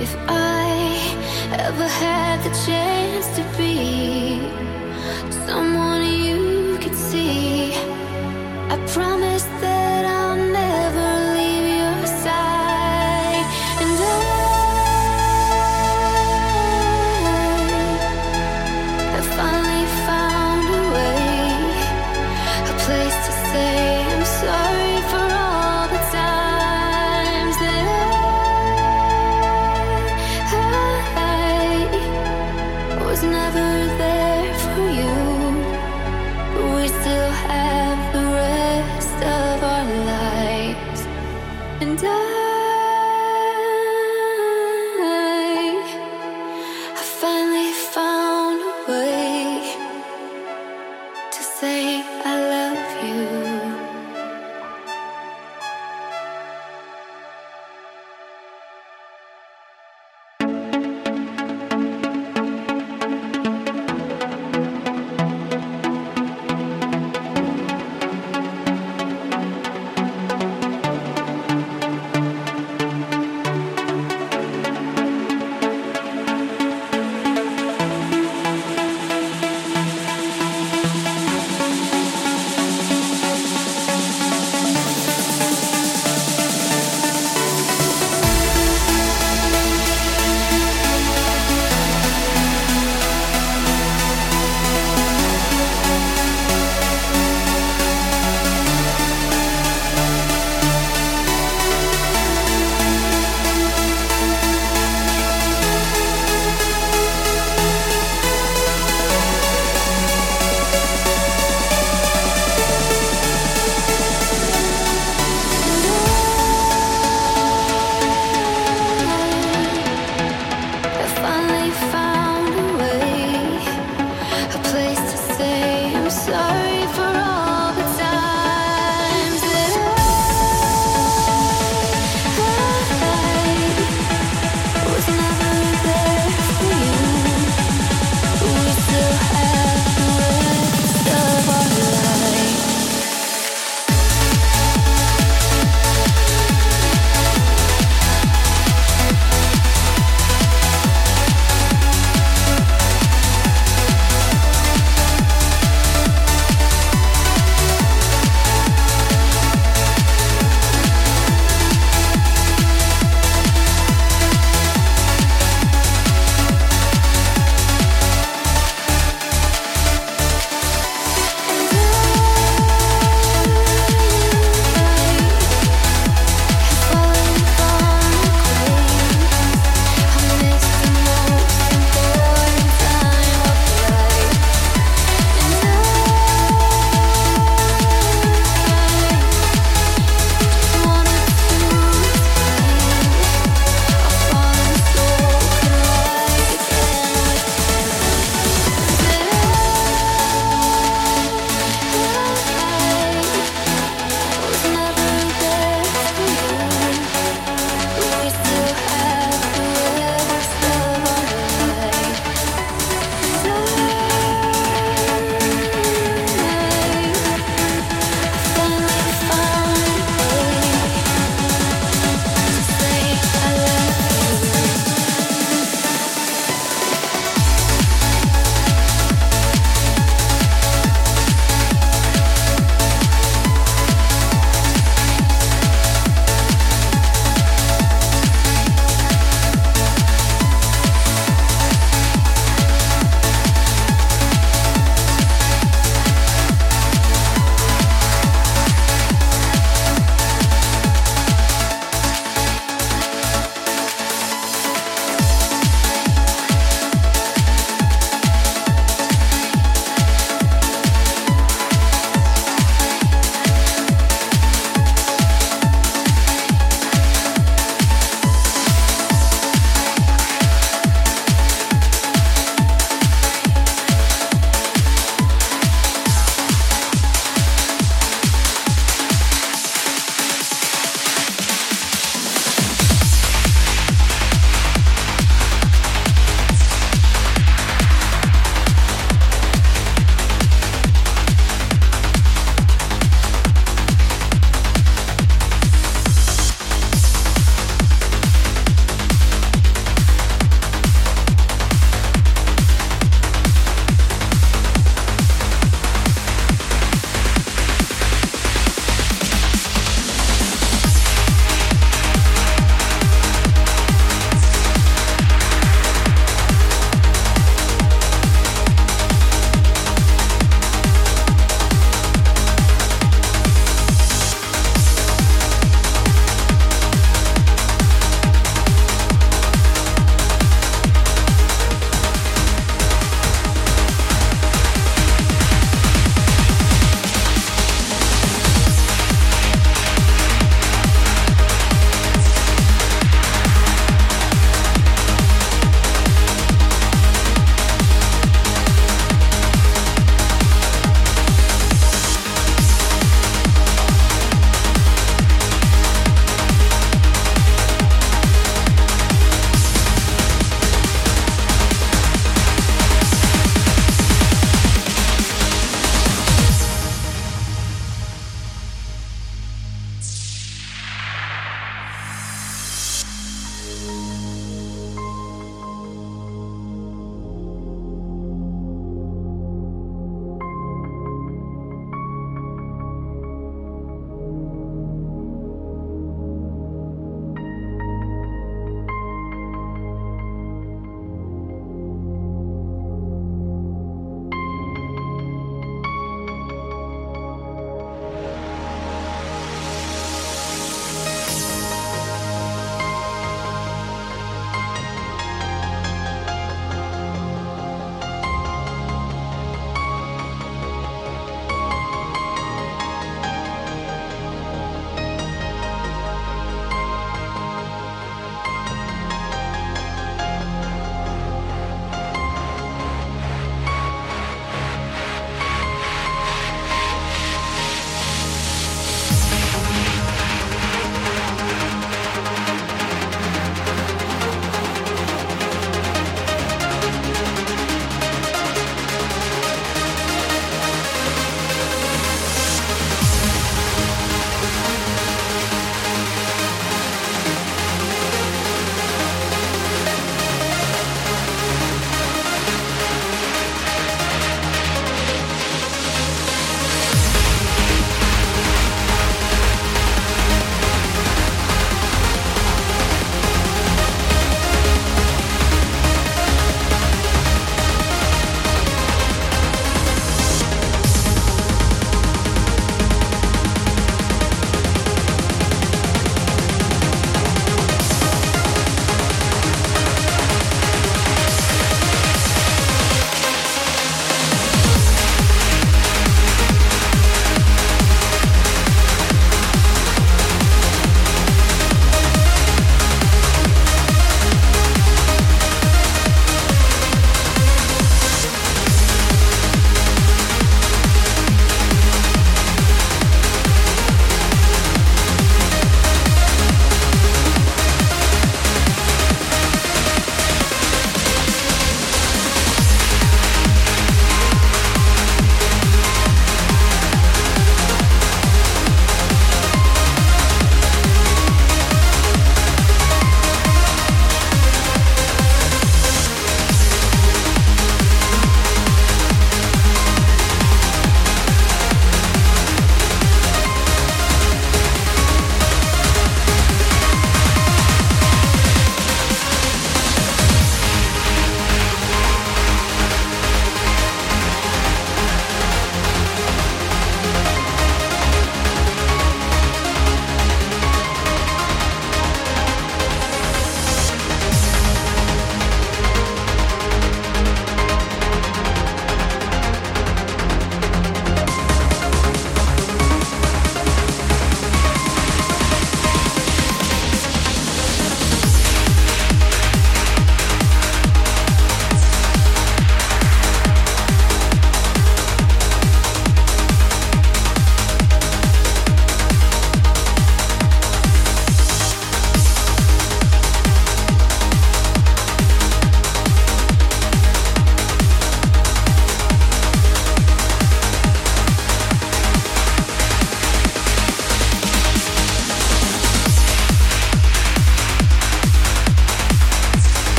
If I ever had the chance to be someone